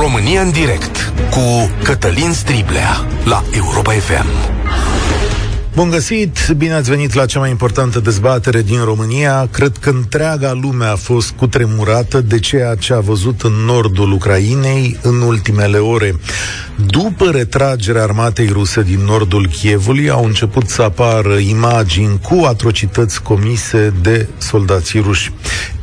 România în direct cu Cătălin Striblea la Europa FM. Bun găsit, bine ați venit la cea mai importantă dezbatere din România. Cred că întreaga lume a fost cutremurată de ceea ce a văzut în nordul Ucrainei în ultimele ore. După retragerea armatei ruse din nordul Chievului, au început să apară imagini cu atrocități comise de soldații ruși.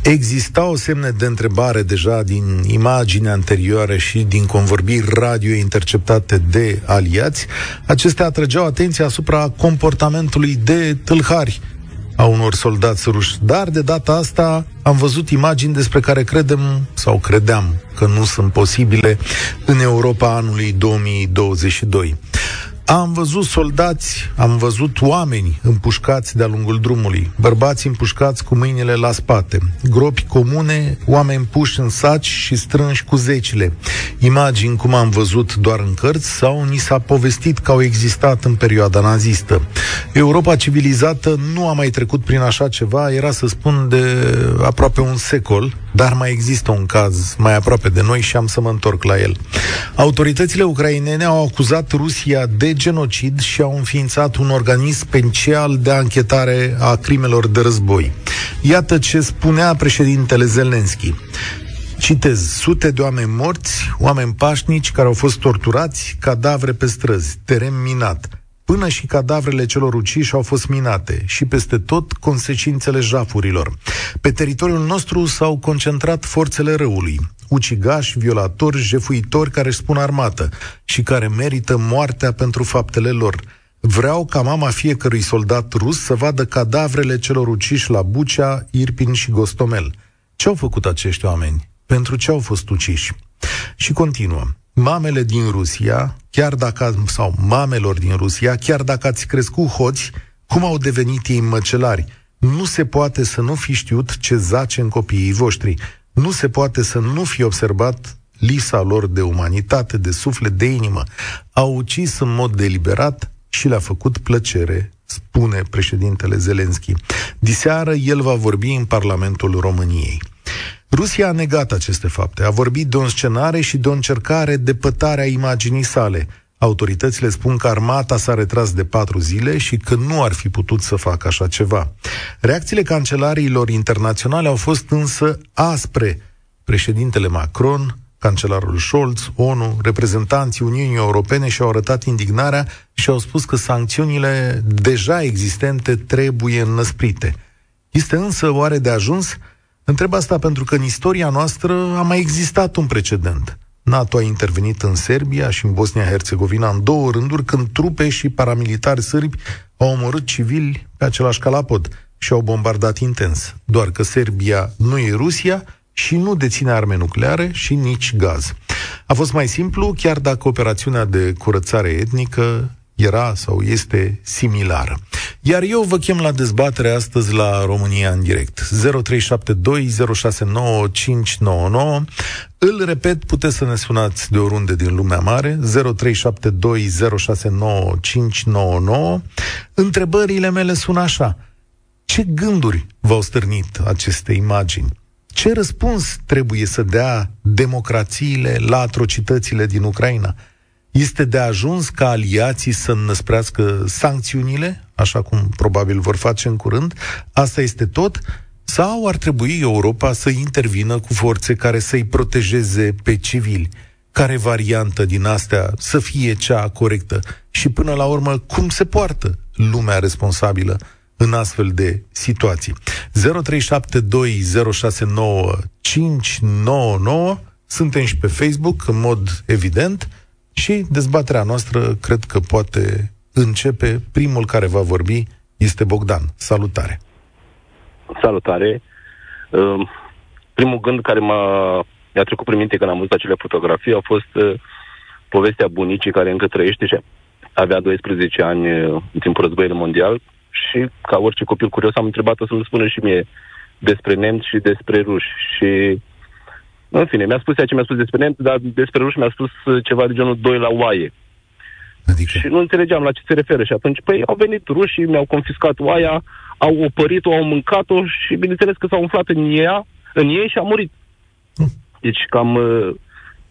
Existau semne de întrebare deja din imagini anterioare și din convorbiri radio interceptate de aliați. Acestea atrăgeau atenția asupra comportamentului de tâlhari a unor soldați ruși. Dar de data asta am văzut imagini despre care credem sau credeam că nu sunt posibile în Europa anului 2022. Am văzut soldați, am văzut oameni împușcați de-a lungul drumului, bărbați împușcați cu mâinile la spate, gropi comune, oameni puși în saci și strânși cu zecile, imagini cum am văzut doar în cărți sau ni s-a povestit că au existat în perioada nazistă. Europa civilizată nu a mai trecut prin așa ceva, era să spun de aproape un secol, dar mai există un caz mai aproape de noi și am să mă întorc la el. Autoritățile ucrainene au acuzat Rusia de genocid și au înființat un organism special de anchetare a crimelor de război. Iată ce spunea președintele Zelensky. Citez, sute de oameni morți, oameni pașnici care au fost torturați, cadavre pe străzi, teren minat. Până și cadavrele celor uciși au fost minate și peste tot consecințele jafurilor. Pe teritoriul nostru s-au concentrat forțele răului, ucigași, violatori, jefuitori care își spun armată și care merită moartea pentru faptele lor. Vreau ca mama fiecărui soldat rus să vadă cadavrele celor uciși la Bucea, Irpin și Gostomel. Ce au făcut acești oameni? Pentru ce au fost uciși? Și continuă mamele din Rusia, chiar dacă, sau mamelor din Rusia, chiar dacă ați crescut hoți, cum au devenit ei măcelari? Nu se poate să nu fi știut ce zace în copiii voștri. Nu se poate să nu fi observat lisa lor de umanitate, de suflet, de inimă. Au ucis în mod deliberat și le-a făcut plăcere, spune președintele Zelenski. Diseară el va vorbi în Parlamentul României. Rusia a negat aceste fapte, a vorbit de o scenare și de o încercare de pătare a imaginii sale. Autoritățile spun că armata s-a retras de patru zile și că nu ar fi putut să facă așa ceva. Reacțiile cancelariilor internaționale au fost însă aspre. Președintele Macron, cancelarul Scholz, ONU, reprezentanții Uniunii Europene și-au arătat indignarea și au spus că sancțiunile deja existente trebuie înăsprite. Este însă oare de ajuns? Întreb asta pentru că în istoria noastră a mai existat un precedent. NATO a intervenit în Serbia și în Bosnia-Herzegovina în două rânduri când trupe și paramilitari sârbi au omorât civili pe același calapod și au bombardat intens. Doar că Serbia nu e Rusia și nu deține arme nucleare și nici gaz. A fost mai simplu, chiar dacă operațiunea de curățare etnică era sau este similară. Iar eu vă chem la dezbatere astăzi la România în direct. 0372069599. Îl repet, puteți să ne sunați de oriunde din lumea mare. 0372069599. Întrebările mele sunt așa. Ce gânduri v-au stârnit aceste imagini? Ce răspuns trebuie să dea democrațiile la atrocitățile din Ucraina? Este de ajuns ca aliații să înăsprească sancțiunile, așa cum probabil vor face în curând? Asta este tot? Sau ar trebui Europa să intervină cu forțe care să-i protejeze pe civili? Care variantă din astea să fie cea corectă? Și până la urmă, cum se poartă lumea responsabilă în astfel de situații? 0372069599 Suntem și pe Facebook, în mod evident, și dezbaterea noastră cred că poate începe. Primul care va vorbi este Bogdan. Salutare! Salutare! Uh, primul gând care m-a, mi-a trecut prin minte când am văzut acele fotografii a fost uh, povestea bunicii care încă trăiește și avea 12 ani uh, în timpul războiului mondial și ca orice copil curios am întrebat-o să-mi spună și mie despre nemți și despre ruși și în fine, mi-a spus ceea ce mi-a spus despre nemți, dar despre ruși mi-a spus uh, ceva de genul 2 la oaie. Adică? Și nu înțelegeam la ce se referă. Și atunci, păi, au venit rușii, mi-au confiscat oaia, au opărit-o, au mâncat-o și bineînțeles că s-au umflat în ea, în ei și a murit. Hm. Deci cam, uh,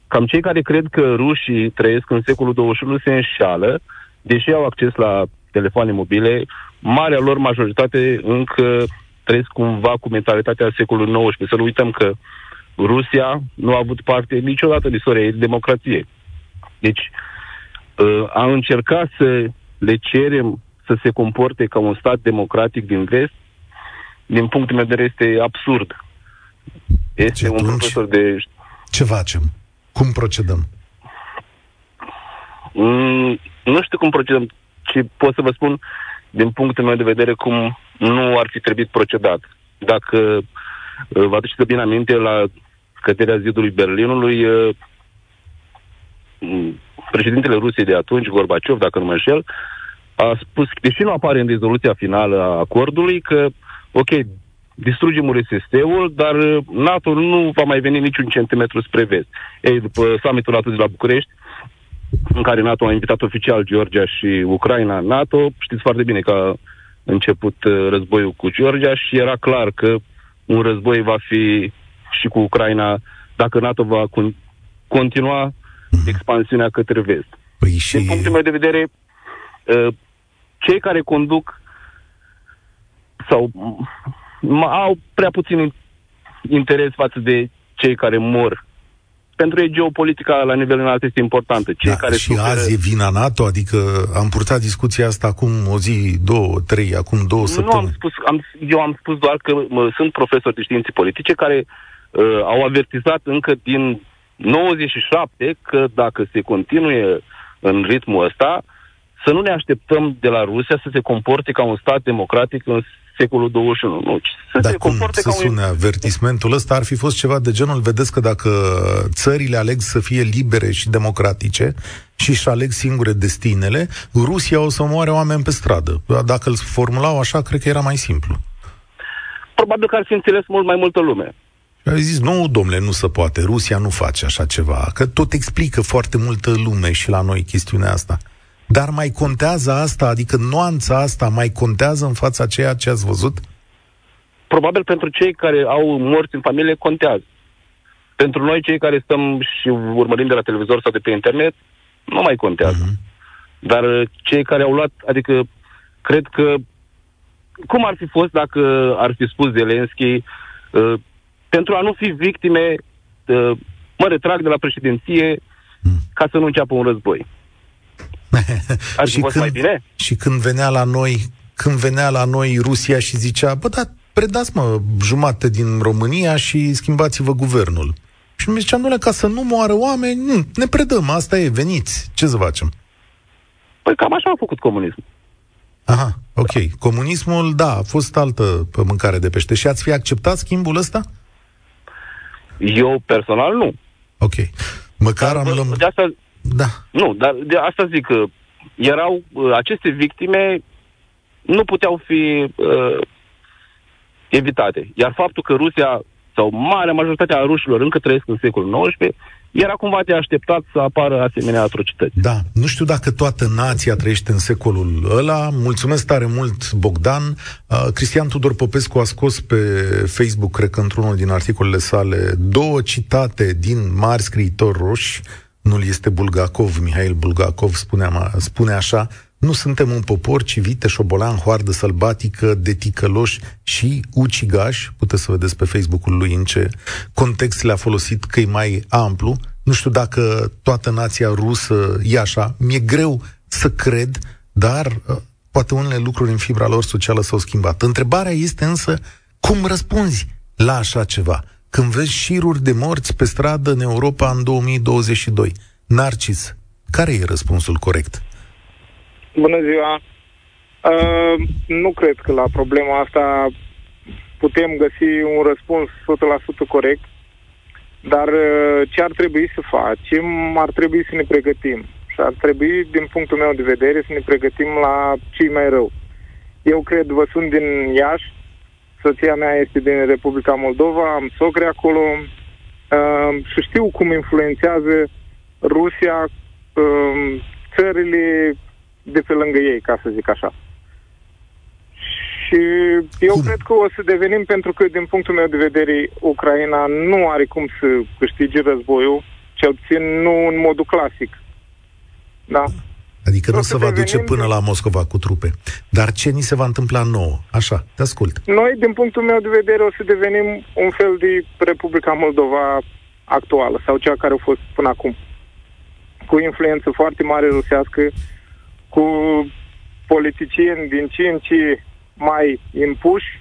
cam cei care cred că rușii trăiesc în secolul 21 se înșeală, deși au acces la telefoane mobile, marea lor majoritate încă trăiesc cumva cu mentalitatea secolului XIX. Să nu uităm că Rusia nu a avut parte niciodată în istoria ei de democrație. Deci, uh, a încercat să le cerem să se comporte ca un stat democratic din vest, din punctul meu de vedere, este absurd. Este un profesor de... Ce facem? Cum procedăm? Mm, nu știu cum procedăm, ci pot să vă spun, din punctul meu de vedere, cum nu ar fi trebuit procedat. Dacă uh, vă aduceți bine aminte, la căderea zidului Berlinului, uh, președintele Rusiei de atunci, Gorbaciov, dacă nu mă înșel, a spus, deși nu apare în rezoluția finală a acordului, că, ok, distrugem URSS-ul, dar uh, NATO nu va mai veni niciun centimetru spre vest. Ei, după summitul NATO de la București, în care NATO a invitat oficial Georgia și Ucraina NATO, știți foarte bine că a început uh, războiul cu Georgia și era clar că un război va fi și cu Ucraina dacă NATO va con- continua mhm. expansiunea către vest. Păi și... Din punctul meu de vedere, uh, cei care conduc sau au prea puțin interes față de cei care mor. Pentru ei geopolitica la nivel înalt este importantă. Cei da, care și suferă... azi e vina NATO? Adică am purtat discuția asta acum o zi, două, trei, acum două săptămâni. Nu am spus, am, eu am spus doar că mă, sunt profesori de științe politice care uh, au avertizat încă din 97 că dacă se continue în ritmul ăsta, să nu ne așteptăm de la Rusia să se comporte ca un stat democratic în secolul 21. Nu, să Dar se cum comporte să ca un... sune avertismentul ăsta? Ar fi fost ceva de genul, vedeți că dacă țările aleg să fie libere și democratice și își aleg singure destinele, Rusia o să moare oameni pe stradă. Dacă îl formulau așa, cred că era mai simplu. Probabil că ar fi înțeles mult mai multă lume. Ai zis, nu, domnule, nu se poate, Rusia nu face așa ceva, că tot explică foarte multă lume și la noi chestiunea asta. Dar mai contează asta, adică nuanța asta mai contează în fața ceea ce ați văzut? Probabil pentru cei care au morți în familie contează. Pentru noi, cei care stăm și urmărim de la televizor sau de pe internet, nu mai contează. Uh-huh. Dar uh, cei care au luat, adică, cred că, cum ar fi fost dacă ar fi spus Zelenski, uh, pentru a nu fi victime, uh, mă retrag de la președinție uh-huh. ca să nu înceapă un război. Ar și fost când, mai bine? Și când venea la noi, când venea la noi Rusia și zicea, bă, dar predați mă jumate din România și schimbați-vă guvernul. Și mi zicea, nu ca să nu moară oameni, nu, ne predăm, asta e, veniți, ce să facem? Păi cam așa a făcut comunismul. Aha, ok. Da. Comunismul, da, a fost altă mâncare de pește. Și ați fi acceptat schimbul ăsta? Eu personal nu. Ok. Măcar Dar, am lăm... De asta, da. Nu, dar de asta zic că erau uh, aceste victime nu puteau fi uh, evitate. Iar faptul că Rusia sau marea majoritatea a rușilor încă trăiesc în secolul XIX, era cumva de așteptat să apară asemenea atrocități. Da, nu știu dacă toată nația trăiește în secolul ăla. Mulțumesc tare mult, Bogdan. Uh, Cristian Tudor Popescu a scos pe Facebook, cred că într-unul din articolele sale, două citate din mari scriitori roși, nu este Bulgakov, Mihail Bulgakov spunea, spune așa, nu suntem un popor, ci vite, șobolan, hoardă sălbatică, de ticăloși și ucigași. Puteți să vedeți pe Facebook-ul lui în ce context le-a folosit că e mai amplu. Nu știu dacă toată nația rusă e așa. Mi-e greu să cred, dar uh, poate unele lucruri în fibra lor socială s-au schimbat. Întrebarea este însă cum răspunzi la așa ceva când vezi șiruri de morți pe stradă în Europa în 2022? Narcis, care e răspunsul corect? Bună ziua! Uh, nu cred că la problema asta putem găsi un răspuns 100% corect, dar uh, ce ar trebui să facem? Ar trebui să ne pregătim. Și ar trebui, din punctul meu de vedere, să ne pregătim la cei mai rău. Eu cred, vă sunt din Iași, Soția mea este din Republica Moldova, am socre acolo uh, și știu cum influențează Rusia uh, țările de pe lângă ei, ca să zic așa. Și eu cum? cred că o să devenim, pentru că, din punctul meu de vedere, Ucraina nu are cum să câștige războiul, cel puțin nu în modul clasic. Da. Adică nu se va duce până la Moscova cu trupe. Dar ce ni se va întâmpla nouă? Așa, te ascult. Noi, din punctul meu de vedere, o să devenim un fel de Republica Moldova actuală sau cea care a fost până acum. Cu influență foarte mare rusească, cu politicieni din ce în ce mai impuși,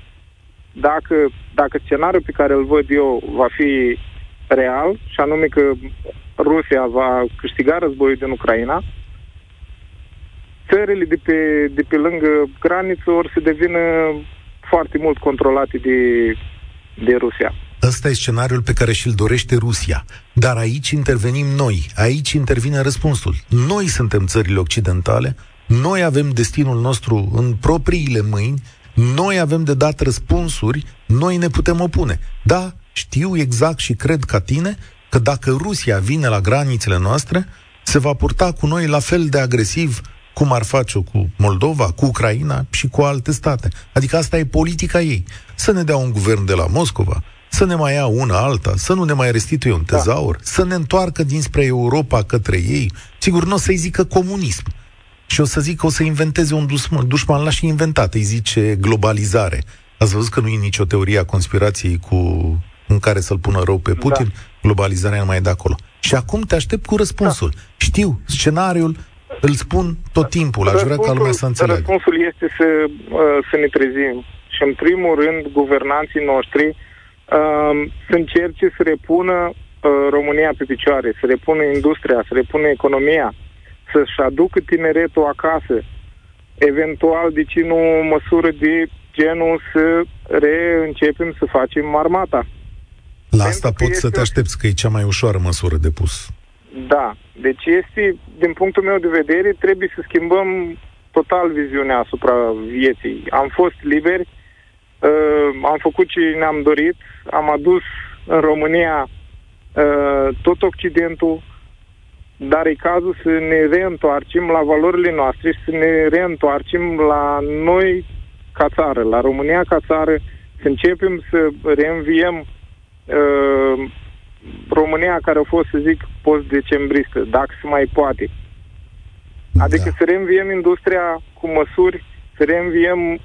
dacă, dacă scenariul pe care îl văd eu va fi real, și anume că Rusia va câștiga războiul din Ucraina, țările de pe, de pe lângă graniță or să devină foarte mult controlate de, de Rusia. Ăsta e scenariul pe care și-l dorește Rusia. Dar aici intervenim noi, aici intervine răspunsul. Noi suntem țările occidentale, noi avem destinul nostru în propriile mâini, noi avem de dat răspunsuri, noi ne putem opune. Da, știu exact și cred ca tine că dacă Rusia vine la granițele noastre, se va purta cu noi la fel de agresiv cum ar face-o cu Moldova, cu Ucraina și cu alte state. Adică asta e politica ei. Să ne dea un guvern de la Moscova, să ne mai ia una alta, să nu ne mai restituie un da. tezaur, da. să ne întoarcă dinspre Europa către ei. Sigur, nu o să-i zică comunism. Și o să zic că o să inventeze un dușman, dușman la și inventat, îi zice globalizare. Ați văzut că nu e nicio teorie a conspirației cu, în care să-l pună rău pe Putin? Da. Globalizarea nu mai e de acolo. Și acum te aștept cu răspunsul. Da. Știu, scenariul îl spun tot timpul, aș vrea ca lumea să înțeleagă. Răspunsul este să, uh, să ne trezim. Și în primul rând, guvernanții noștri uh, să încerce să repună uh, România pe picioare, să repună industria, să repună economia, să-și aducă tineretul acasă. Eventual, de ce nu o măsură de genul să reîncepem să facem armata? La asta poți să te aștepți că e cea mai ușoară măsură de pus. Da. Deci este, din punctul meu de vedere, trebuie să schimbăm total viziunea asupra vieții. Am fost liberi, uh, am făcut ce ne-am dorit, am adus în România uh, tot Occidentul, dar e cazul să ne reîntoarcem la valorile noastre și să ne reîntoarcem la noi ca țară, la România ca țară, să începem să reînviem uh, România care a fost, să zic, post-decembristă, dacă se mai poate. Adică da. să reînviem industria cu măsuri, să reînviem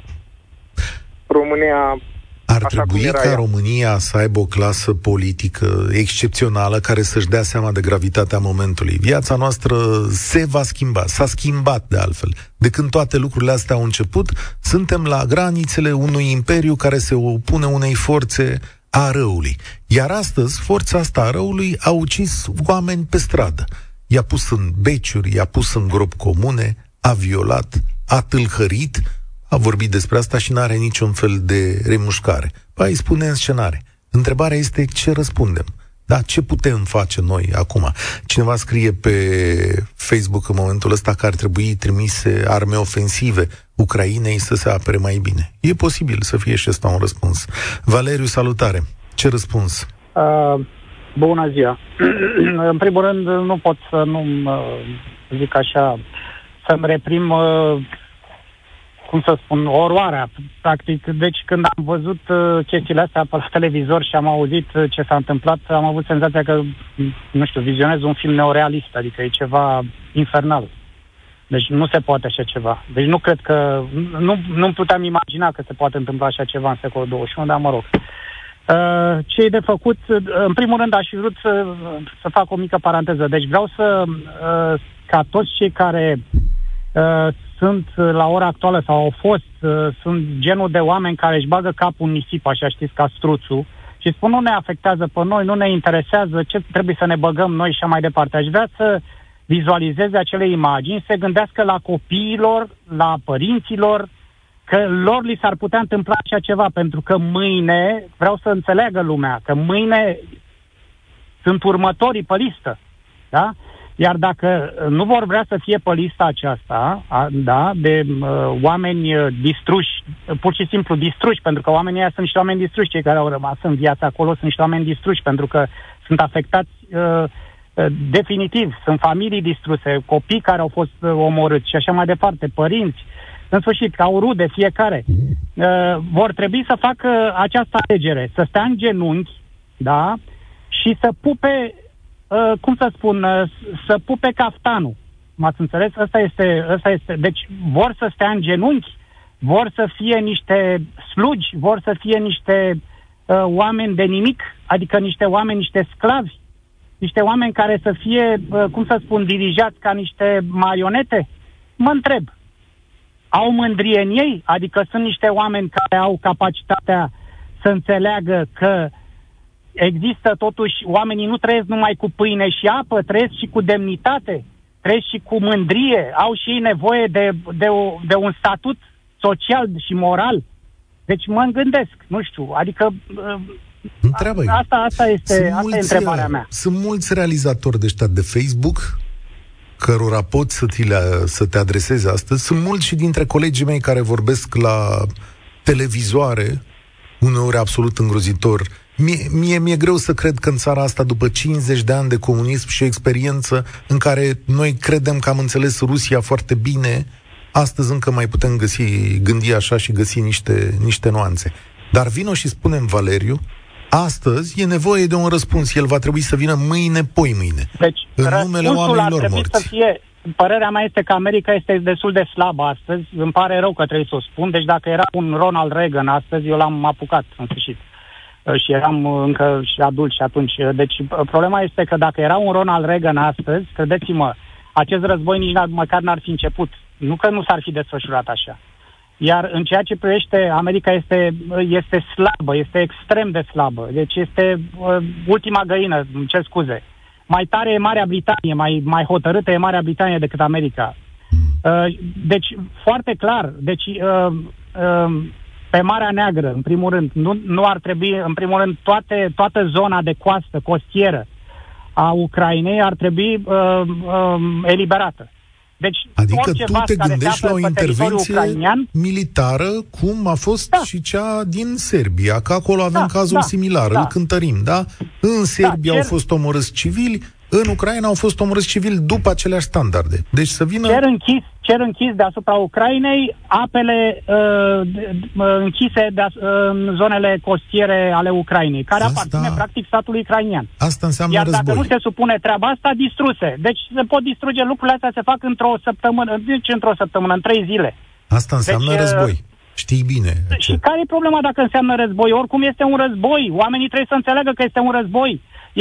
România ar trebui ca ea. România să aibă o clasă politică excepțională care să-și dea seama de gravitatea momentului. Viața noastră se va schimba, s-a schimbat de altfel. De când toate lucrurile astea au început, suntem la granițele unui imperiu care se opune unei forțe a răului. Iar astăzi, forța asta a răului a ucis oameni pe stradă. I-a pus în beciuri, i-a pus în grop comune, a violat, a tâlhărit, a vorbit despre asta și nu are niciun fel de remușcare. Păi îi spune în scenare. Întrebarea este ce răspundem. Da, ce putem face noi acum? Cineva scrie pe Facebook în momentul ăsta că ar trebui trimise arme ofensive Ucrainei să se apere mai bine. E posibil să fie și ăsta un răspuns. Valeriu, salutare! Ce răspuns? Uh, bună ziua! în primul rând, nu pot să nu uh, zic așa, să-mi reprim uh, cum să spun, oroarea, practic. Deci când am văzut uh, chestiile astea pe la televizor și am auzit uh, ce s-a întâmplat, am avut senzația că, nu știu, vizionez un film neorealist, adică e ceva infernal. Deci nu se poate așa ceva. Deci nu cred că, nu, nu puteam imagina că se poate întâmpla așa ceva în secolul 21, dar mă rog. Uh, ce e de făcut? Uh, în primul rând aș vrut să, să fac o mică paranteză. Deci vreau să, uh, ca toți cei care uh, sunt uh, la ora actuală sau au fost, uh, sunt genul de oameni care își bagă capul în nisip, așa știți, ca struțul, și spun nu ne afectează pe noi, nu ne interesează ce trebuie să ne băgăm noi și așa mai departe. Aș vrea să vizualizeze acele imagini, se gândească la copiilor, la părinților, că lor li s-ar putea întâmpla așa ceva, pentru că mâine, vreau să înțeleagă lumea, că mâine sunt următorii pe listă. Da? Iar dacă nu vor vrea să fie pe lista aceasta, a, da, de uh, oameni uh, distruși, pur și simplu distruși, pentru că oamenii ăia sunt niște oameni distruși, cei care au rămas în viață acolo sunt niște oameni distruși, pentru că sunt afectați uh, uh, definitiv, sunt familii distruse, copii care au fost uh, omorâți și așa mai departe, părinți, în sfârșit, ca au rude fiecare, uh, vor trebui să facă această alegere, să stea în genunchi, da, și să pupe uh, cum să spun, uh, să pupe caftanul. M-ați înțeles? Asta este, asta este. Deci vor să stea în genunchi, vor să fie niște slugi, vor să fie niște uh, oameni de nimic, adică niște oameni, niște sclavi, niște oameni care să fie, uh, cum să spun, dirijați ca niște marionete? Mă întreb. Au mândrie în ei? Adică sunt niște oameni care au capacitatea să înțeleagă că există totuși, oamenii nu trăiesc numai cu pâine și apă, trăiesc și cu demnitate, trăiesc și cu mândrie, au și ei nevoie de, de, o, de un statut social și moral. Deci mă gândesc, nu știu, adică Întreabă asta, asta este, sunt asta mulți, e întrebarea mea. Sunt mulți realizatori de ăștia de Facebook cărora pot să, ți le, să te adresezi astăzi. Sunt mulți și dintre colegii mei care vorbesc la televizoare, uneori absolut îngrozitor. Mie, mie mi-e greu să cred că în țara asta, după 50 de ani de comunism și experiență în care noi credem că am înțeles Rusia foarte bine, astăzi încă mai putem găsi, gândi așa și găsi niște, niște nuanțe. Dar vino și spunem, Valeriu, Astăzi e nevoie de un răspuns. El va trebui să vină mâine, poi mâine. Deci, în numele oamenilor morți. Să fie, părerea mea este că America este destul de slabă astăzi. Îmi pare rău că trebuie să o spun. Deci dacă era un Ronald Reagan astăzi, eu l-am apucat în sfârșit. Și eram încă și adult și atunci. Deci problema este că dacă era un Ronald Reagan astăzi, credeți-mă, acest război nici măcar n-ar fi început. Nu că nu s-ar fi desfășurat așa. Iar în ceea ce privește America este, este slabă, este extrem de slabă. Deci este uh, ultima găină, îmi cer scuze. Mai tare e Marea Britanie, mai, mai hotărâtă e Marea Britanie decât America. Uh, deci, foarte clar, deci uh, uh, pe Marea Neagră, în primul rând, nu, nu ar trebui, în primul rând, toate, toată zona de coastă, costieră a Ucrainei ar trebui uh, uh, eliberată. Deci, adică tu te gândești la o intervenție ucrainian, militară, cum a fost da. și cea din Serbia, că acolo avem da, cazul da, similar, da. îl cântărim, da? În Serbia da, cer... au fost omorâți civili, în Ucraina au fost omorâți civili după aceleași standarde. Deci să vină... Cer închis, cer închis deasupra Ucrainei apele uh, uh, închise de, uh, în zonele costiere ale Ucrainei, care asta... aparține practic statului ucrainian. Asta înseamnă Iar război. dacă nu se supune treaba asta, distruse. Deci se pot distruge lucrurile astea, se fac într-o săptămână, deci într-o săptămână, în trei zile. Asta înseamnă deci, uh, război. Știi bine. Și ce... care e problema dacă înseamnă război? Oricum este un război. Oamenii trebuie să înțeleagă că este un război.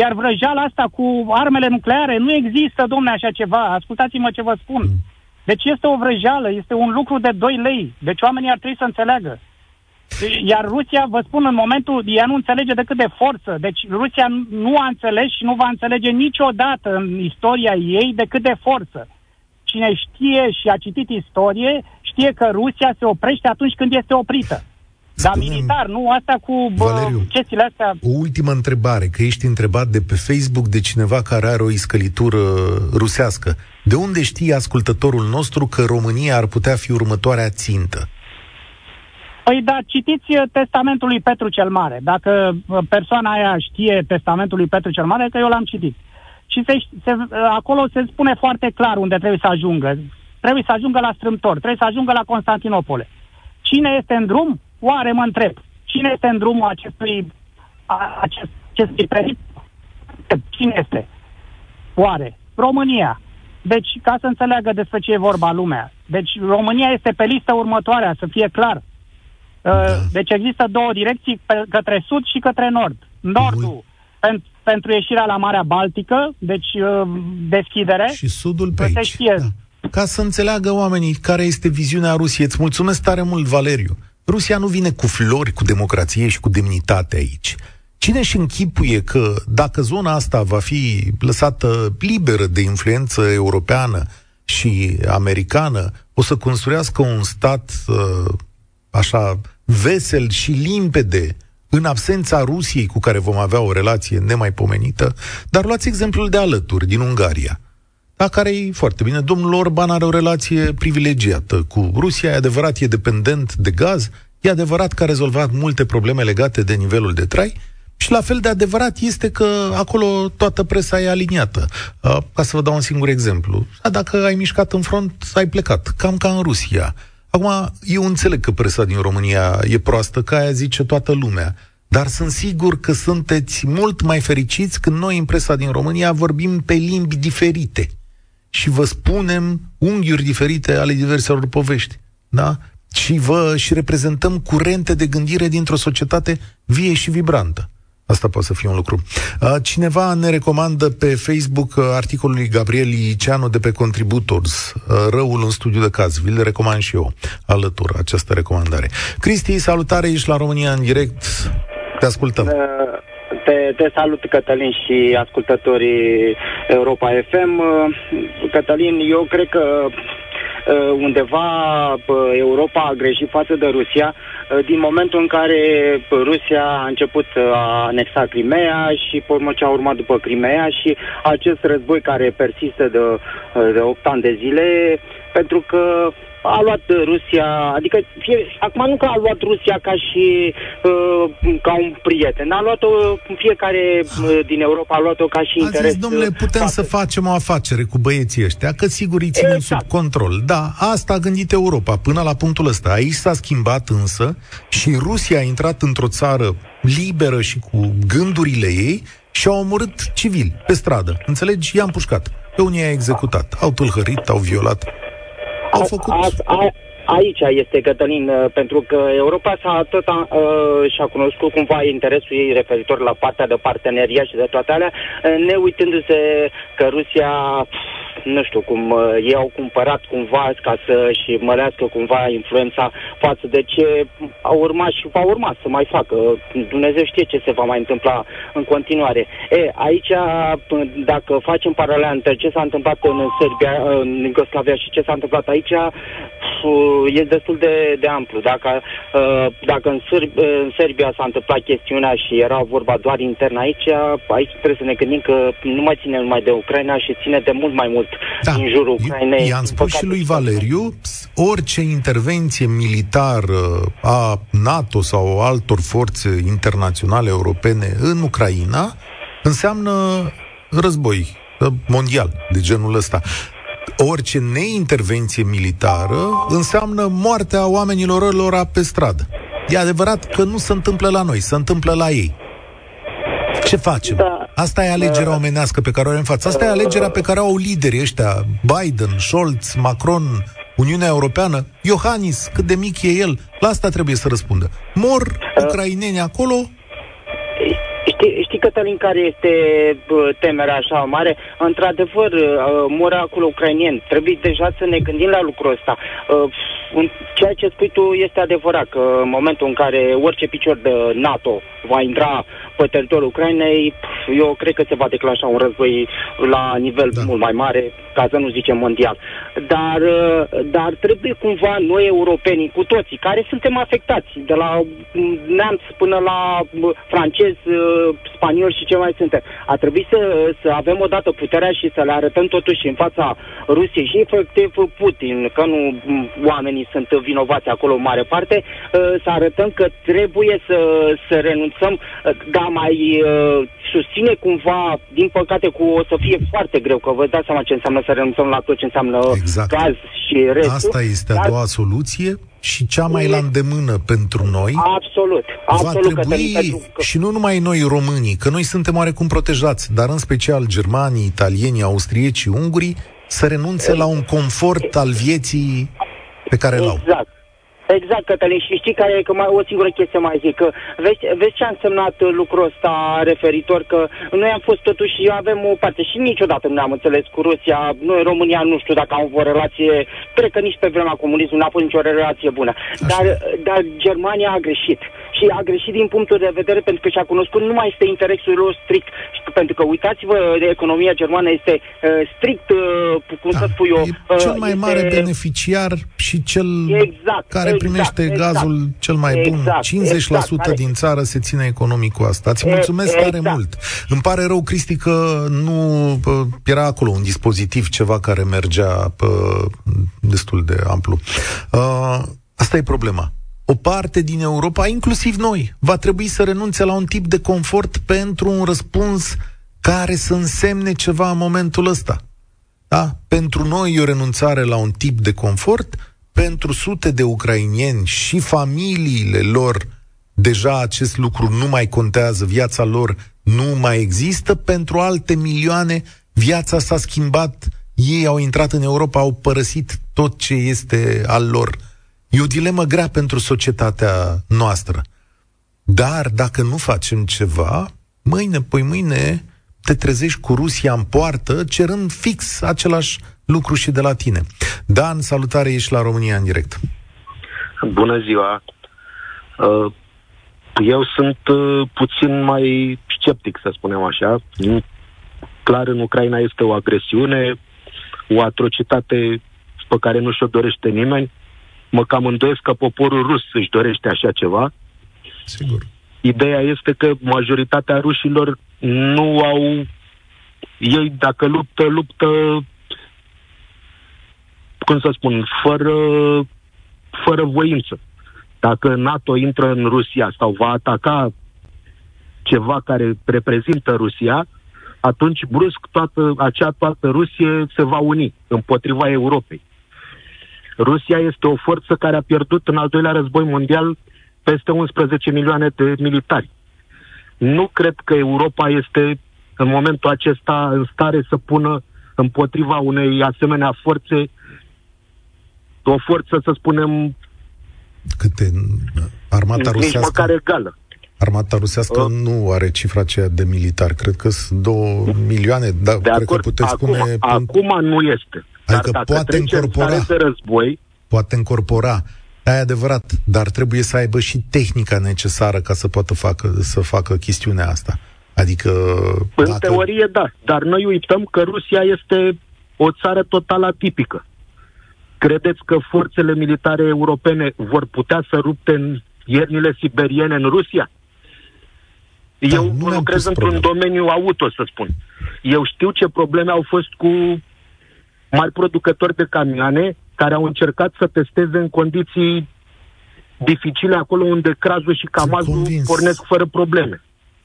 Iar vrăjeala asta cu armele nucleare nu există, domne, așa ceva. Ascultați-mă ce vă spun. Mm. Deci este o vrăjeală, este un lucru de 2 lei. Deci oamenii ar trebui să înțeleagă. Iar Rusia, vă spun, în momentul, ea nu înțelege decât de forță. Deci Rusia nu a înțeles și nu va înțelege niciodată în istoria ei decât de forță. Cine știe și a citit istorie, știe că Rusia se oprește atunci când este oprită. Dar militar, nu asta cu bă, Valeriu, chestiile astea. O ultimă întrebare, că ești întrebat de pe Facebook de cineva care are o iscălitură rusească. De unde știe ascultătorul nostru că România ar putea fi următoarea țintă? Păi da, citiți uh, testamentul lui Petru cel Mare. Dacă uh, persoana aia știe testamentul lui Petru cel Mare, că eu l-am citit. Și se, se, uh, acolo se spune foarte clar unde trebuie să ajungă. Trebuie să ajungă la strâmtor, trebuie să ajungă la Constantinopole. Cine este în drum? Oare mă întreb, cine este în drumul acestui, acest, acestui perip? Cine este? Oare? România. Deci, ca să înțeleagă despre ce e vorba lumea. Deci, România este pe lista următoarea, să fie clar. Uh, da. Deci există două direcții pe, către sud și către nord. Nordul pen, pentru ieșirea la Marea Baltică, deci uh, deschidere. Și sudul pe aici. Știe. Da. Ca să înțeleagă oamenii care este viziunea Rusiei. Îți mulțumesc tare mult, Valeriu. Rusia nu vine cu flori, cu democrație și cu demnitate aici. Cine și închipuie că dacă zona asta va fi lăsată liberă de influență europeană și americană, o să construiască un stat uh, așa vesel și limpede în absența Rusiei cu care vom avea o relație nemaipomenită, dar luați exemplul de alături, din Ungaria, la care e foarte bine. Domnul Orban are o relație privilegiată cu Rusia, e adevărat, e dependent de gaz, e adevărat că a rezolvat multe probleme legate de nivelul de trai, și la fel de adevărat este că acolo toată presa e aliniată. Ca să vă dau un singur exemplu. Dacă ai mișcat în front, ai plecat. Cam ca în Rusia. Acum, eu înțeleg că presa din România e proastă, că aia zice toată lumea. dar sunt sigur că sunteți mult mai fericiți când noi în presa din România vorbim pe limbi diferite și vă spunem unghiuri diferite ale diverselor povești. Da? Și vă și reprezentăm curente de gândire dintr-o societate vie și vibrantă. Asta poate să fie un lucru. Cineva ne recomandă pe Facebook articolul lui Gabriel Iceanu de pe Contributors, Răul în studiu de caz. Vi-l recomand și eu alături această recomandare. Cristi, salutare, ești la România în direct. Te ascultăm. Te, te salut, Cătălin, și ascultătorii Europa FM. Cătălin, eu cred că Uh, undeva Europa a greșit față de Rusia uh, din momentul în care Rusia a început a anexa Crimea și pe urmă ce a urmat după Crimea și acest război care persistă de, de 8 ani de zile pentru că a luat Rusia, adică fie, acum nu că a luat Rusia ca și uh, ca un prieten, a luat-o fiecare uh, din Europa a luat-o ca și a interes. Zis, domnule, uh, putem să facem o afacere cu băieții ăștia, că sigur îi ținem exact. sub control. Da, asta a gândit Europa până la punctul ăsta. Aici s-a schimbat însă și Rusia a intrat într-o țară liberă și cu gândurile ei și au omorât civili pe stradă. Înțelegi? I-am pușcat. Pe unii i-a executat. Au tâlhărit, au violat au făcut... A, a, Aici este, Cătălin, uh, pentru că Europa s-a tot uh, și-a cunoscut cumva interesul ei referitor la partea de parteneria și de toate alea, uh, ne uitându-se că Rusia nu știu cum, uh, ei au cumpărat cumva ca să-și mărească cumva influența față de ce a urmat și va urma să mai facă. Dumnezeu știe ce se va mai întâmpla în continuare. E, aici, dacă facem paralel între ce s-a întâmplat în Serbia, în Iugoslavia și ce s-a întâmplat aici, e destul de, de amplu. Dacă, uh, dacă în, Sârb, în Serbia s-a întâmplat chestiunea și era vorba doar intern aici, aici trebuie să ne gândim că nu mai ține numai de Ucraina și ține de mult mai mult da. din jurul Ucrainei. I-am spus și lui Valeriu, orice intervenție militară a NATO sau altor forțe internaționale europene în Ucraina înseamnă război mondial de genul ăsta orice neintervenție militară înseamnă moartea oamenilor lor pe stradă. E adevărat că nu se întâmplă la noi, se întâmplă la ei. Ce facem? Da. Asta e alegerea da. omenească pe care o avem în față. Asta e alegerea pe care au liderii ăștia, Biden, Scholz, Macron, Uniunea Europeană, Iohannis, cât de mic e el, la asta trebuie să răspundă. Mor uh. ucraineni acolo, Știi, știi, Cătălin, care este temerea așa mare? Într-adevăr, mor acolo ucrainieni. Trebuie deja să ne gândim la lucrul ăsta. Ceea ce spui tu este adevărat, că în momentul în care orice picior de NATO va intra pe teritoriul Ucrainei, eu cred că se va declanșa un război la nivel da. mult mai mare, ca să nu zicem mondial. Dar, dar trebuie cumva noi europenii, cu toții, care suntem afectați, de la neamț până la francez, spanioli și ce mai suntem. A trebuit să, să avem odată puterea și să le arătăm totuși în fața Rusiei și efectiv Putin, că nu oamenii sunt vinovați acolo în mare parte, ă, să arătăm că trebuie să, să renunțăm, dar mai ă, susține cumva, din păcate, cu o să fie foarte greu, că vă dați seama ce înseamnă să renunțăm la tot ce înseamnă exact. gaz și restul. Asta este a doua soluție și cea mai la îndemână pentru noi. Absolut. absolut va trebui, că... și nu numai noi românii, că noi suntem oarecum protejați, dar în special germanii, italienii, austriecii, ungurii, să renunțe la un confort al vieții pe care exact. l-au. Exact. Exact, Cătălin, și știi care e, că mai, o singură chestie mai zic, că vezi, vezi ce a însemnat lucrul ăsta referitor, că noi am fost totuși, avem o parte și niciodată nu ne-am înțeles cu Rusia, noi România nu știu dacă am o relație, cred că nici pe vremea comunismului n-a fost nicio relație bună, dar, dar Germania a greșit. Și a greșit din punctul de vedere pentru că și-a cunoscut nu mai este interesul lor strict, pentru că uitați-vă, economia germană este uh, strict, uh, cum da, să spun eu... Uh, cel mai este... mare beneficiar și cel exact, care exact, primește exact, gazul cel mai bun. Exact, 50% exact, din țară se ține economic cu asta. Îți mulțumesc exact. tare mult. Îmi pare rău, Cristi, că nu era acolo un dispozitiv, ceva care mergea pe, destul de amplu. Uh, asta e problema o parte din Europa, inclusiv noi, va trebui să renunțe la un tip de confort pentru un răspuns care să însemne ceva în momentul ăsta. Da? Pentru noi e o renunțare la un tip de confort, pentru sute de ucrainieni și familiile lor deja acest lucru nu mai contează, viața lor nu mai există, pentru alte milioane viața s-a schimbat, ei au intrat în Europa, au părăsit tot ce este al lor. E o dilemă grea pentru societatea noastră. Dar dacă nu facem ceva, mâine, poi mâine, te trezești cu Rusia în poartă, cerând fix același lucru și de la tine. Dan, salutare, ești la România în direct. Bună ziua! Uh, eu sunt uh, puțin mai sceptic, să spunem așa. Clar, în Ucraina este o agresiune, o atrocitate pe care nu și-o dorește nimeni. Mă cam îndoiesc că poporul rus își dorește așa ceva. Sigur. Ideea este că majoritatea rușilor nu au... Ei, dacă luptă, luptă cum să spun, fără, fără voință. Dacă NATO intră în Rusia sau va ataca ceva care reprezintă Rusia, atunci brusc toată, acea toată Rusie se va uni împotriva Europei. Rusia este o forță care a pierdut în al doilea război mondial peste 11 milioane de militari. Nu cred că Europa este în momentul acesta în stare să pună împotriva unei asemenea forțe o forță, să spunem... Câte? Armata nici rusească? măcar egală. Armata rusească uh, nu are cifra aceea de militar. Cred că sunt două milioane, dar de cred acord, că puteți acum, spune... Acum nu este. Adică dar dacă poate încorpora. de război... Poate încorpora. E adevărat, dar trebuie să aibă și tehnica necesară ca să poată facă, să facă chestiunea asta. Adică... În dacă... teorie, da. Dar noi uităm că Rusia este o țară total atipică. Credeți că forțele militare europene vor putea să rupte în iernile siberiene în Rusia? Da, Eu nu lucrez într-un domeniu auto, să spun. Eu știu ce probleme au fost cu mari producători de camioane care au încercat să testeze în condiții dificile acolo unde crazul și camazul pornesc fără probleme.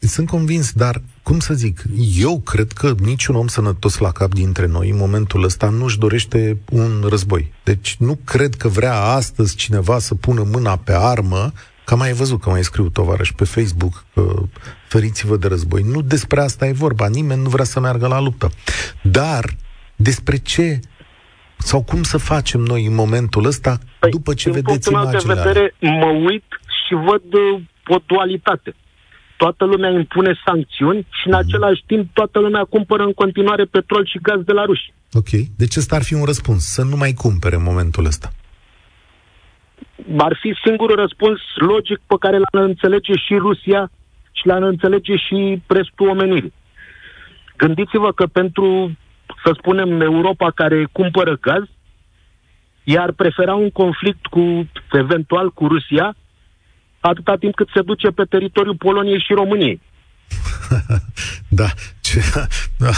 Sunt convins, dar cum să zic, eu cred că niciun om sănătos la cap dintre noi în momentul ăsta nu-și dorește un război. Deci nu cred că vrea astăzi cineva să pună mâna pe armă, că mai ai văzut că mai scriu tovarăși pe Facebook că feriți-vă de război. Nu despre asta e vorba, nimeni nu vrea să meargă la luptă. Dar despre ce sau cum să facem noi în momentul ăsta păi, după ce vedeți imaginea de vedere, mă uit și văd uh, o dualitate toată lumea impune sancțiuni și în mhm. același timp toată lumea cumpără în continuare petrol și gaz de la ruși. Ok. Deci ăsta ar fi un răspuns, să nu mai cumpere în momentul ăsta. Ar fi singurul răspuns logic pe care l-ar înțelege și Rusia și l-ar înțelege și restul omenirii. Gândiți-vă că pentru, să spunem, Europa care cumpără gaz, ea ar prefera un conflict cu, eventual, cu Rusia, atâta timp cât se duce pe teritoriul Poloniei și României. da, ce, da,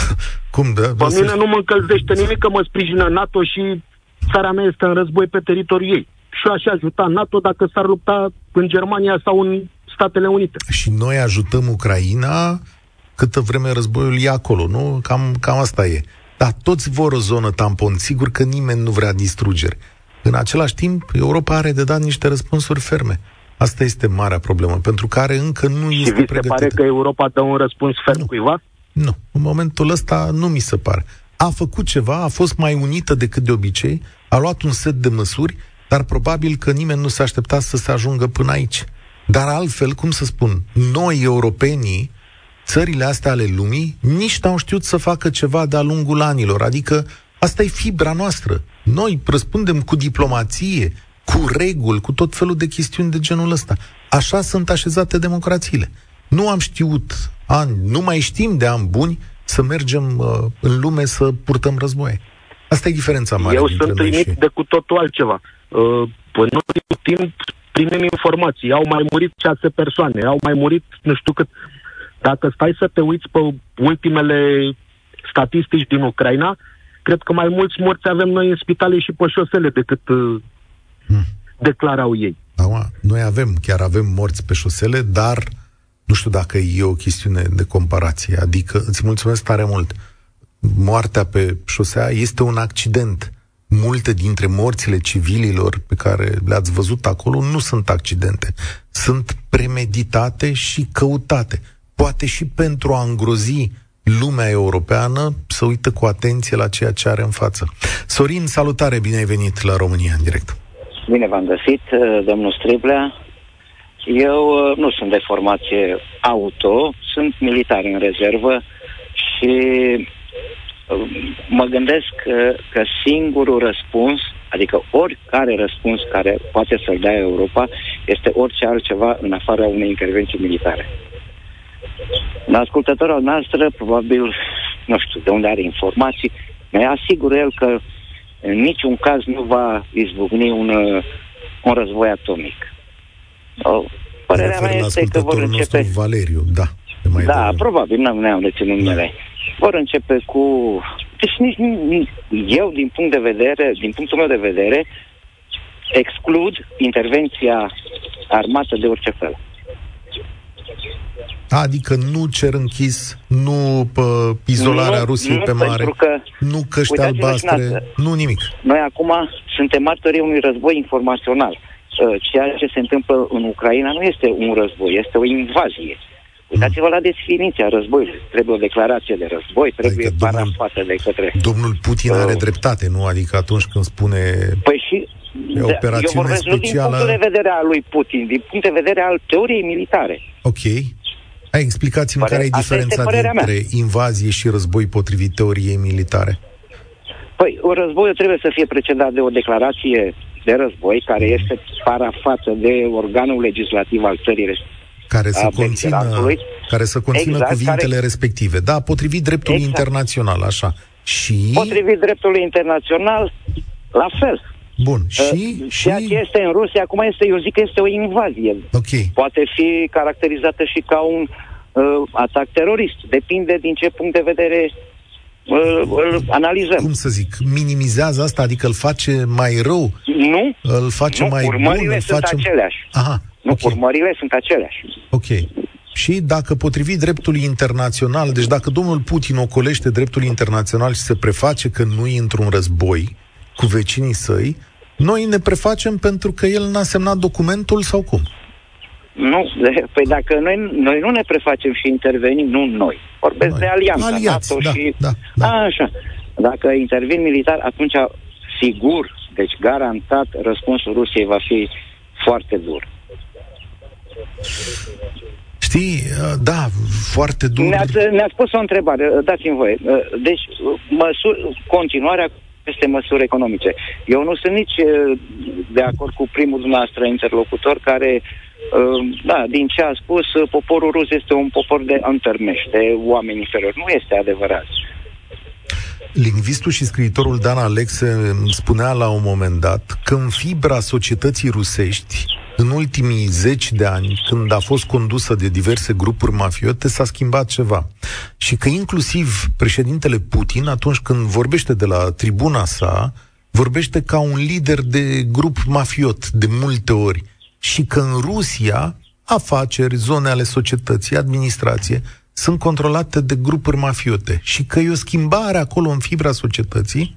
cum da? Pe mine nu mă încălzește nimic că mă sprijină NATO și țara mea este în război pe teritoriul ei. Și aș ajuta NATO dacă s-ar lupta în Germania sau în Statele Unite. Și noi ajutăm Ucraina câtă vreme războiul e acolo, nu? Cam, cam asta e. Dar toți vor o zonă tampon, sigur că nimeni nu vrea distrugere. În același timp, Europa are de dat niște răspunsuri ferme. Asta este marea problemă, pentru care încă nu și este vi se pregătită. pare că Europa dă un răspuns ferm nu. cuiva? Nu. În momentul ăsta nu mi se pare. A făcut ceva, a fost mai unită decât de obicei, a luat un set de măsuri, dar probabil că nimeni nu se aștepta să se ajungă până aici. Dar altfel, cum să spun, noi, europenii, țările astea ale lumii, nici n-au știut să facă ceva de-a lungul anilor. Adică asta e fibra noastră. Noi răspundem cu diplomație, cu reguli, cu tot felul de chestiuni de genul ăsta. Așa sunt așezate democrațiile. Nu am știut ani, nu mai știm de ani buni să mergem uh, în lume să purtăm războaie. Asta e diferența mare Eu sunt uimit și... de cu totul altceva. Uh, până în timp primim informații. Au mai murit șase persoane, au mai murit nu știu cât. Dacă stai să te uiți pe ultimele statistici din Ucraina, cred că mai mulți morți avem noi în spitale și pe șosele decât uh, hmm. declarau ei. Acum, noi avem, chiar avem morți pe șosele, dar nu știu dacă e o chestiune de comparație. Adică, îți mulțumesc tare mult. Moartea pe șosea este un accident. multe dintre morțile civililor pe care le-ați văzut acolo nu sunt accidente, sunt premeditate și căutate. Poate și pentru a îngrozi lumea europeană să uită cu atenție la ceea ce are în față. Sorin, salutare, bine ai venit la România în direct. Bine v-am găsit, uh, domnul Striblea. Eu uh, nu sunt de formație auto, sunt militar în rezervă și uh, mă gândesc că, că singurul răspuns, adică oricare răspuns care poate să-l dea Europa, este orice altceva în afara unei intervenții militare. Un ascultător al noastră, probabil, nu știu de unde are informații, ne asigură el că în niciun caz nu va izbucni un, un război atomic. O, părerea mea este că vor începe... Valeriu, da. Mai da, de... probabil, nu ne-am reținut da. numele. Vor începe cu... Deci nici, nici eu, din punct de vedere, din punctul meu de vedere, exclud intervenția armată de orice fel. Adică nu cer închis, nu pe izolarea nu, Rusiei nu, pe mare, că, nu căști albastre, nu nimic. Noi acum suntem martorii unui război informațional. Uh, ceea ce se întâmplă în Ucraina nu este un război, este o invazie. Uitați-vă la definiția războiului. Trebuie o declarație de război, trebuie adică parafată de către... Domnul Putin uh, are dreptate, nu? Adică atunci când spune... Păi și... Eu vorbesc specială... nu din punctul de vedere al lui Putin, din punct de vedere al teoriei militare. Ok. Hai, explicați-mi care e diferența dintre mea. invazie și război potrivit teoriei militare. Păi, un război trebuie să fie precedat de o declarație de război care este parafată de organul legislativ al țării care să, conțină, care să conțină exact, cuvintele care... respective. Da, potrivit dreptului exact. internațional, așa. Și... Potrivit dreptului internațional, la fel. Bun. Și, uh, Ceea și... ce este în Rusia acum este, eu zic că este o invazie. Okay. Poate fi caracterizată și ca un uh, atac terorist. Depinde din ce punct de vedere uh, îl analizăm. Cum să zic, minimizează asta, adică îl face mai rău? Nu. Îl face nu, mai urmările bun? Îl sunt face... aceleași. Aha, nu, okay. urmările sunt aceleași. Ok. Și dacă potrivit dreptului internațional, deci dacă domnul Putin ocolește dreptul internațional și se preface că nu e într-un război, cu vecinii săi, noi ne prefacem pentru că el n-a semnat documentul sau cum? Nu, de, păi dacă noi, noi nu ne prefacem și intervenim, nu noi, vorbesc noi. de alianța Aliați, NATO da, și... Da, da. A, așa. Dacă intervin militar, atunci sigur, deci garantat, răspunsul Rusiei va fi foarte dur. Știi, da, foarte dur. Ne-ați, ne-ați pus o întrebare, dați-mi voie. Deci, măsuri, continuarea aceste măsuri economice. Eu nu sunt nici uh, de acord cu primul dumneavoastră interlocutor care, uh, da, din ce a spus, uh, poporul rus este un popor de antărmești, de oameni inferiori. Nu este adevărat. Lingvistul și scriitorul Dan Alexe spunea la un moment dat că în fibra societății rusești, în ultimii zeci de ani, când a fost condusă de diverse grupuri mafiote, s-a schimbat ceva. Și că inclusiv președintele Putin, atunci când vorbește de la tribuna sa, vorbește ca un lider de grup mafiot de multe ori. Și că în Rusia, afaceri, zone ale societății, administrație, sunt controlate de grupuri mafiote și că e o schimbare acolo în fibra societății,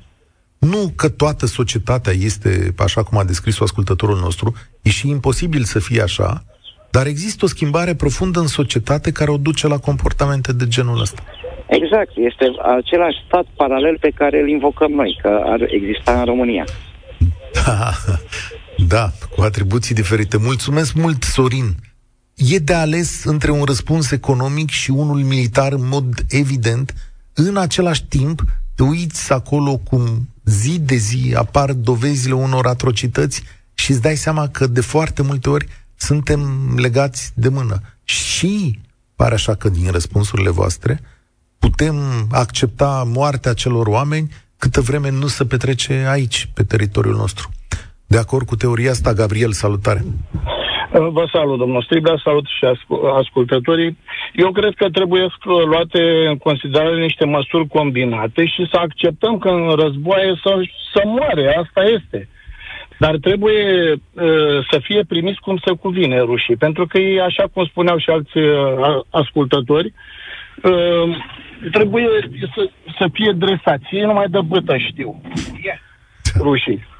nu că toată societatea este așa cum a descris-o ascultătorul nostru, e și imposibil să fie așa, dar există o schimbare profundă în societate care o duce la comportamente de genul ăsta. Exact, este același stat paralel pe care îl invocăm noi, că ar exista în România. Da, da, cu atribuții diferite. Mulțumesc mult, Sorin e de ales între un răspuns economic și unul militar în mod evident. În același timp, te uiți acolo cum zi de zi apar dovezile unor atrocități și îți dai seama că de foarte multe ori suntem legați de mână. Și pare așa că din răspunsurile voastre putem accepta moartea celor oameni câtă vreme nu se petrece aici, pe teritoriul nostru. De acord cu teoria asta, Gabriel, salutare! Vă salut, domnul Striblea, salut și ascultătorii. Eu cred că trebuie luate în considerare niște măsuri combinate și să acceptăm că în războaie să, să moare, asta este. Dar trebuie uh, să fie primis cum se cuvine rușii, pentru că ei, așa cum spuneau și alți uh, ascultători, uh, trebuie să, să fie dresați. Ei numai de bătă știu. Yeah. Așa. rușii.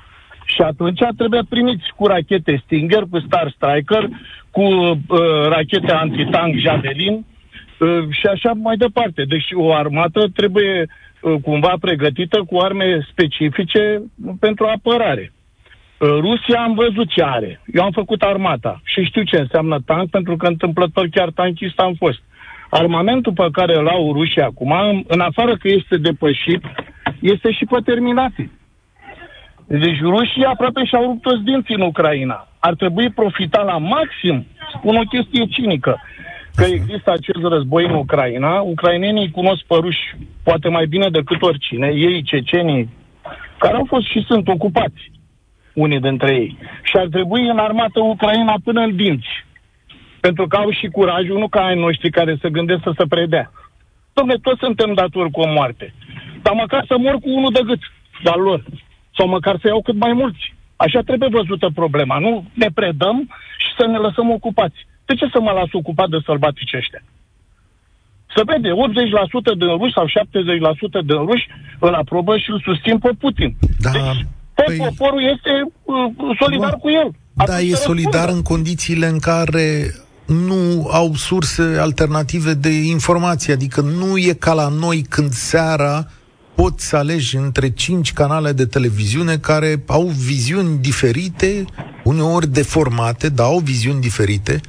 Și atunci trebuie primiți cu rachete Stinger, cu Star Striker, cu uh, rachete antitank Javelin uh, și așa mai departe. Deci o armată trebuie uh, cumva pregătită cu arme specifice pentru apărare. Uh, Rusia am văzut ce are. Eu am făcut armata și știu ce înseamnă tank, pentru că întâmplător chiar tankist am fost. Armamentul pe care îl au rușii acum, în, în afară că este depășit, este și pe terminate. Deci rușii aproape și-au rupt toți dinții în Ucraina. Ar trebui profita la maxim, spun o chestie cinică, că există acest război în Ucraina. Ucrainenii cunosc pe ruși poate mai bine decât oricine, ei, cecenii, care au fost și sunt ocupați, unii dintre ei. Și ar trebui în armată Ucraina până în dinți. Pentru că au și curajul, nu ca ai noștri care se gândesc să se predea. Dom'le, toți suntem datori cu o moarte. Dar măcar să mor cu unul de gât, dar lor sau măcar să iau cât mai mulți. Așa trebuie văzută problema. Nu ne predăm și să ne lăsăm ocupați. De ce să mă las ocupat de sălbatici ăștia? Să vede, 80% din ruși sau 70% din ruși îl aprobă și îl susțin pe Putin. Da, deci, tot păi... poporul este uh, solidar da, cu el. Da, e solidar în condițiile în care nu au surse alternative de informație, adică nu e ca la noi când seara poți să alegi între cinci canale de televiziune care au viziuni diferite, uneori deformate, dar au viziuni diferite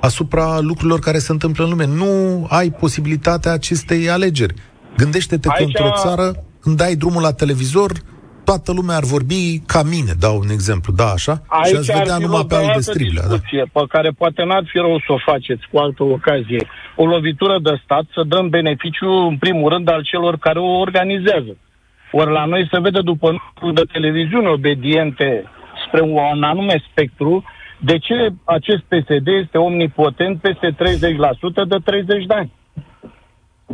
asupra lucrurilor care se întâmplă în lume. Nu ai posibilitatea acestei alegeri. Gândește-te Aici... că într-o țară, când dai drumul la televizor, toată lumea ar vorbi ca mine, dau un exemplu, da, așa? Aici și ați vedea numai pe alte striblea, da. pe care poate n-ar fi rău să o faceți cu altă ocazie. O lovitură de stat să dăm beneficiu, în primul rând, al celor care o organizează. Ori la noi se vede după numărul de televiziune obediente spre un anume spectru, de ce acest PSD este omnipotent peste 30% de 30 de ani?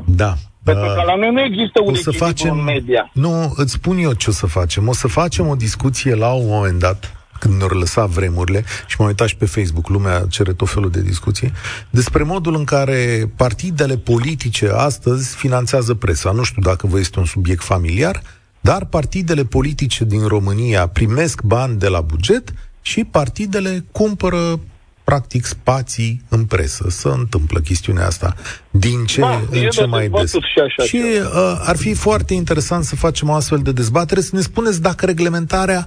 Da, pentru că la noi nu există un o să facem, în media. Nu, îți spun eu ce o să facem. O să facem o discuție la un moment dat, când ne-au lăsat vremurile, și m-am uitat și pe Facebook, lumea cere tot felul de discuții, despre modul în care partidele politice astăzi finanțează presa. Nu știu dacă vă este un subiect familiar, dar partidele politice din România primesc bani de la buget și partidele cumpără practic spații în presă. Să întâmplă chestiunea asta. Din ce da, în ce mai des. Și, așa și uh, ar fi foarte interesant să facem o astfel de dezbatere, să ne spuneți dacă reglementarea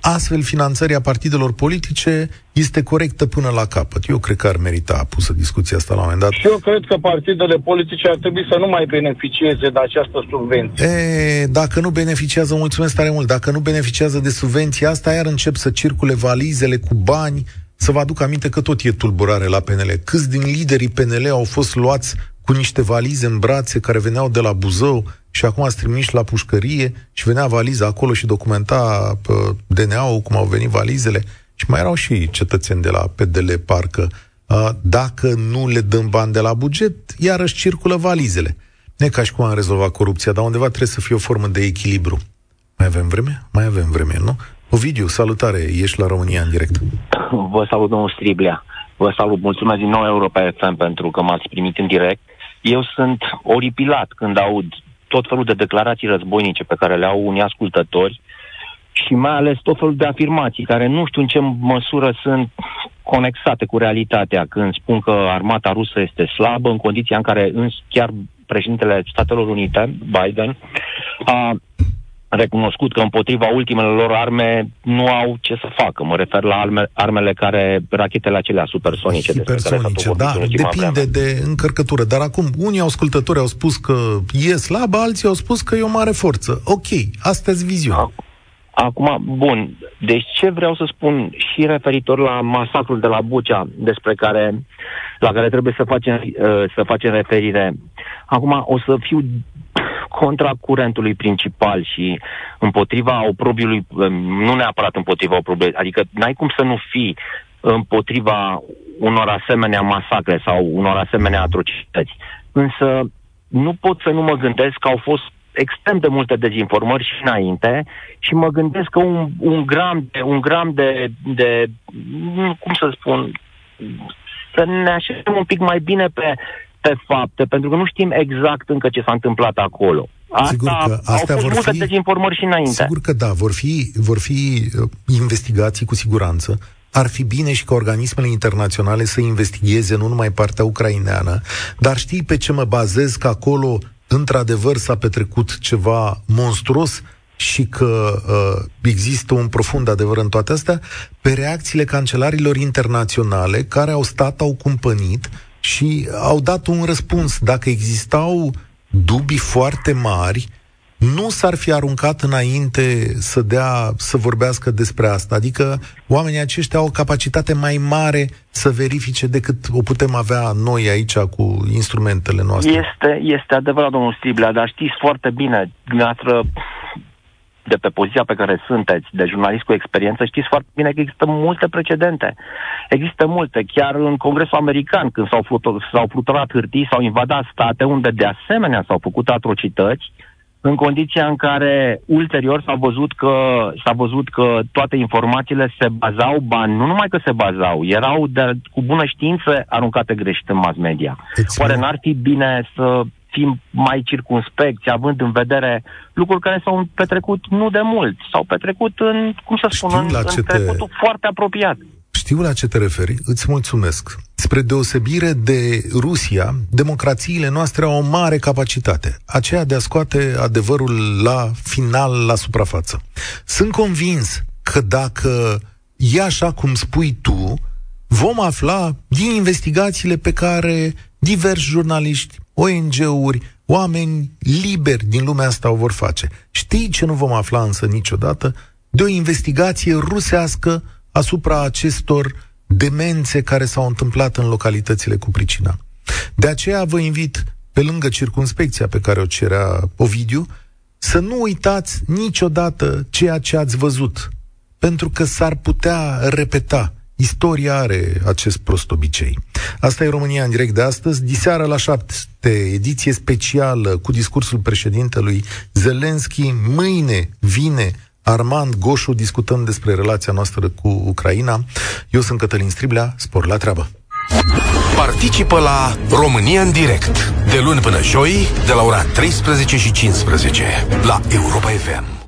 astfel finanțării a partidelor politice este corectă până la capăt. Eu cred că ar merita pusă discuția asta la un moment dat. Și eu cred că partidele politice ar trebui să nu mai beneficieze de această subvenție. E, dacă nu beneficiază, mulțumesc tare mult, dacă nu beneficiază de subvenția asta, iar încep să circule valizele cu bani să vă aduc aminte că tot e tulburare la PNL. Câți din liderii PNL au fost luați cu niște valize în brațe care veneau de la Buzău și acum ați trimiși la pușcărie și venea valiza acolo și documenta DNA-ul cum au venit valizele și mai erau și cetățeni de la PDL, parcă. Dacă nu le dăm bani de la buget, iarăși circulă valizele. Nu e ca și cum am rezolvat corupția, dar undeva trebuie să fie o formă de echilibru. Mai avem vreme? Mai avem vreme, nu? Ovidiu, salutare, ești la România în direct. Vă salut, domnul Striblea. Vă salut, mulțumesc din nou Europa FM pentru că m-ați primit în direct. Eu sunt oripilat când aud tot felul de declarații războinice pe care le au unii ascultători și mai ales tot felul de afirmații care nu știu în ce măsură sunt conexate cu realitatea când spun că armata rusă este slabă în condiția în care chiar președintele Statelor Unite, Biden, a recunoscut că împotriva ultimelor lor arme nu au ce să facă. Mă refer la arme, armele care, rachetele acelea supersonice. Supersonice, da, depinde vreme. de încărcătură. Dar acum, unii ascultători au spus că e slabă, alții au spus că e o mare forță. Ok, astea sunt viziuni. Acum, bun, deci ce vreau să spun și referitor la masacrul de la Bucea, despre care, la care trebuie să facem, uh, să facem referire. Acum, o să fiu contra curentului principal și împotriva oprobiului, nu neapărat împotriva oprobiului, adică n-ai cum să nu fii împotriva unor asemenea masacre sau unor asemenea atrocități. Însă nu pot să nu mă gândesc că au fost extrem de multe dezinformări și înainte și mă gândesc că un, un gram de, un gram de, de, cum să spun, să ne așezăm un pic mai bine pe pe fapte, pentru că nu știm exact încă ce s-a întâmplat acolo. Asta, sigur că astea au fost vor multe fi, dezinformări și înainte. Sigur că da, vor fi, vor fi uh, investigații cu siguranță. Ar fi bine și ca organismele internaționale să investigheze nu numai partea ucraineană, dar știi pe ce mă bazez că acolo într-adevăr s-a petrecut ceva monstruos și că uh, există un profund adevăr în toate astea, pe reacțiile cancelarilor internaționale care au stat, au cumpănit și au dat un răspuns. Dacă existau dubii foarte mari, nu s-ar fi aruncat înainte să dea, să vorbească despre asta. Adică oamenii aceștia au o capacitate mai mare să verifice decât o putem avea noi aici cu instrumentele noastre. Este, este adevărat, domnul Striblea, dar știți foarte bine, dumneavoastră de pe poziția pe care sunteți, de jurnalist cu experiență, știți foarte bine că există multe precedente. Există multe. Chiar în Congresul American, când s-au, flutur, s-au fluturat hârtii, s-au invadat state unde de asemenea s-au făcut atrocități, în condiția în care ulterior s-a văzut că, s-a văzut că toate informațiile se bazau, bani, nu numai că se bazau, erau de, cu bună știință aruncate greșit în mass media. Oare n-ar fi bine să fim mai circunspecți, având în vedere lucruri care s-au petrecut nu de mult, s-au petrecut în, cum să spun, în, în trecutul te... foarte apropiat. Știu la ce te referi, îți mulțumesc. Spre deosebire de Rusia, democrațiile noastre au o mare capacitate, aceea de a scoate adevărul la final, la suprafață. Sunt convins că dacă e așa cum spui tu, vom afla din investigațiile pe care diversi jurnaliști, ONG-uri, oameni liberi din lumea asta o vor face. Știi ce nu vom afla însă niciodată? De o investigație rusească asupra acestor demențe care s-au întâmplat în localitățile cu pricina. De aceea vă invit, pe lângă circunspecția pe care o cerea Ovidiu, să nu uitați niciodată ceea ce ați văzut, pentru că s-ar putea repeta Istoria are acest prost obicei. Asta e România în direct de astăzi. Diseară la șapte, ediție specială cu discursul președintelui Zelenski. Mâine vine Armand Goșu, discutăm despre relația noastră cu Ucraina. Eu sunt Cătălin Striblea, spor la treabă. Participă la România în direct, de luni până joi, de la ora 13 și 15, la Europa FM.